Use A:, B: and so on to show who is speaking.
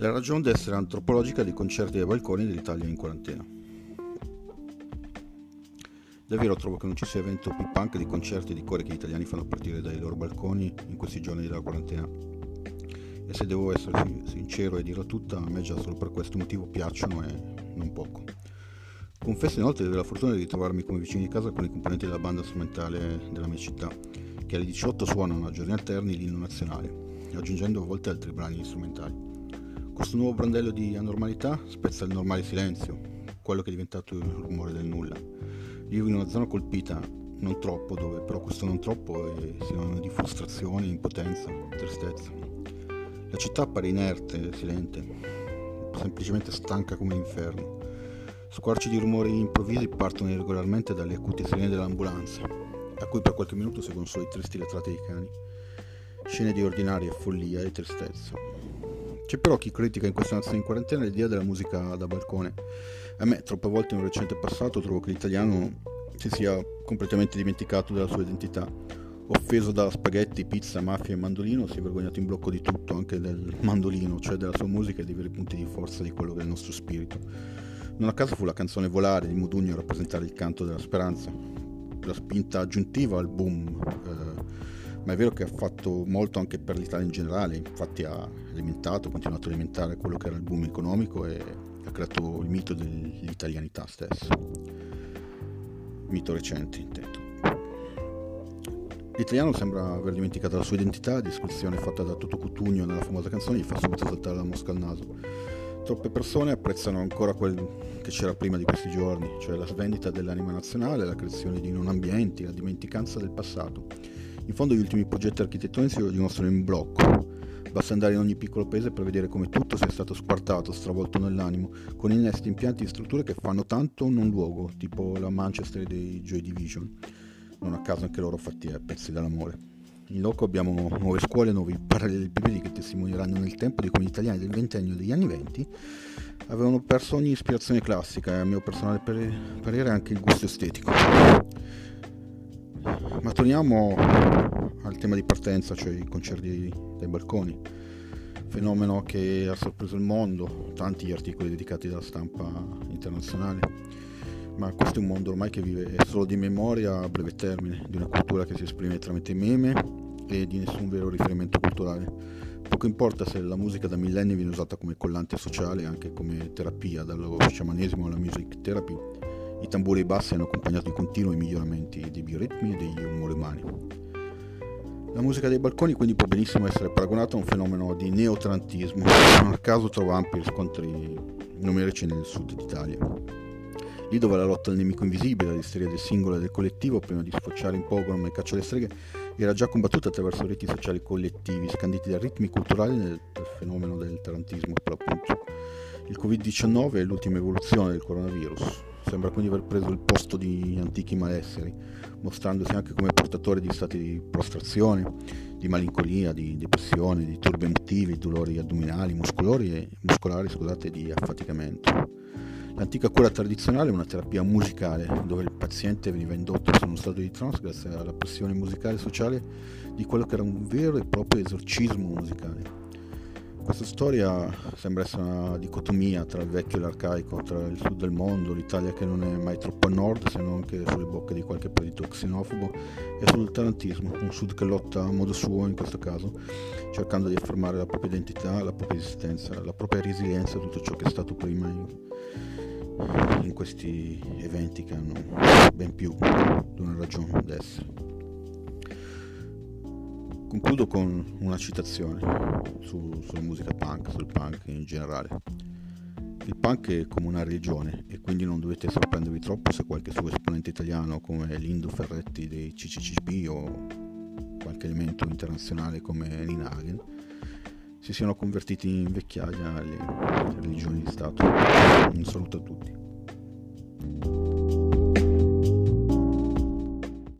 A: La ragione d'essere antropologica dei concerti dai balconi dell'Italia in quarantena. Davvero trovo che non ci sia evento più punk di concerti di cuore che gli italiani fanno partire dai loro balconi in questi giorni della quarantena. E se devo essere sincero e dirla tutta, a me già solo per questo motivo piacciono e non poco. Confesso inoltre di avere la fortuna di ritrovarmi come vicini di casa con i componenti della banda strumentale della mia città, che alle 18 suonano a giorni alterni l'inno nazionale, aggiungendo a volte altri brani strumentali. Questo nuovo brandello di anormalità spezza il normale silenzio, quello che è diventato il rumore del nulla. Vivo in una zona colpita, non troppo, dove però questo non troppo è sinonimo di frustrazione, impotenza, tristezza. La città appare inerte, silente, semplicemente stanca come l'inferno. Squarci di rumori improvvisi partono irregolarmente dalle acuti sirene dell'ambulanza, a cui per qualche minuto seguono solo i tristi latrati dei cani. Scene di ordinaria follia e tristezza. C'è però chi critica in questa nazione in quarantena l'idea della musica da balcone. A me, troppe volte in un recente passato, trovo che l'italiano si sia completamente dimenticato della sua identità. Offeso da spaghetti, pizza, mafia e mandolino, si è vergognato in blocco di tutto, anche del mandolino, cioè della sua musica e dei veri punti di forza di quello che è il nostro spirito. Non a caso fu la canzone Volare di Modugno a rappresentare il canto della speranza, la spinta aggiuntiva al boom. Eh, ma è vero che ha fatto molto anche per l'Italia in generale, infatti ha alimentato, continuato a alimentare quello che era il boom economico e ha creato il mito dell'italianità stesso, mito recente intendo. L'italiano sembra aver dimenticato la sua identità, la descrizione fatta da Toto Cutugno nella famosa canzone gli fa subito saltare la mosca al naso. Troppe persone apprezzano ancora quel che c'era prima di questi giorni, cioè la svendita dell'anima nazionale, la creazione di non ambienti, la dimenticanza del passato in fondo gli ultimi progetti architettonici lo dimostrano in blocco. Basta andare in ogni piccolo paese per vedere come tutto sia stato squartato, stravolto nell'animo, con innesti impianti e strutture che fanno tanto un luogo, tipo la Manchester dei Joy Division. Non a caso anche loro fatti a pezzi dall'amore. In loco abbiamo nuove scuole, nuovi parallelepipedi che testimonieranno nel tempo di come gli italiani del ventennio degli anni venti avevano perso ogni ispirazione classica e a mio personale parere anche il gusto estetico. Ma torniamo al tema di partenza, cioè i concerti dai balconi. Fenomeno che ha sorpreso il mondo, tanti gli articoli dedicati dalla stampa internazionale. Ma questo è un mondo ormai che vive solo di memoria a breve termine, di una cultura che si esprime tramite meme e di nessun vero riferimento culturale. Poco importa se la musica da millenni viene usata come collante sociale, anche come terapia, dallo sciamanesimo alla music therapy, i tamburi bassi hanno accompagnato i continui miglioramenti dei bioritmi e degli umori umani. La musica dei balconi quindi può benissimo essere paragonata a un fenomeno di neotrantismo, non a caso trova ampi riscontri numerici nel sud d'Italia. Lì dove la lotta al nemico invisibile, l'isteria del singolo e del collettivo, prima di sfociare in pogrom e caccia alle streghe, era già combattuta attraverso reti sociali collettivi, scanditi da ritmi culturali del fenomeno del tarantismo per l'appunto. Il Covid-19 è l'ultima evoluzione del coronavirus, sembra quindi aver preso il posto di antichi malesseri, mostrandosi anche come portatore di stati di prostrazione, di malinconia, di depressione, di turbi emotivi, dolori addominali, muscolari muscolari, scusate, di affaticamento. L'antica cura tradizionale è una terapia musicale, dove il paziente veniva indotto su uno stato di trance grazie alla pressione musicale e sociale di quello che era un vero e proprio esorcismo musicale. Questa storia sembra essere una dicotomia tra il vecchio e l'arcaico, tra il sud del mondo, l'Italia che non è mai troppo a nord se non che sulle bocche di qualche partito xenofobo, e sul tarantismo, un sud che lotta a modo suo in questo caso, cercando di affermare la propria identità, la propria esistenza, la propria resilienza, tutto ciò che è stato prima in, in questi eventi che hanno ben più di una ragione d'essere. Concludo con una citazione su, sulla musica punk, sul punk in generale. Il punk è come una religione e quindi non dovete sorprendervi troppo se qualche suo esponente italiano come Lindo Ferretti dei CCCB o qualche elemento internazionale come Nina Hagen si siano convertiti in vecchiaia alle religioni di Stato. Un saluto a tutti.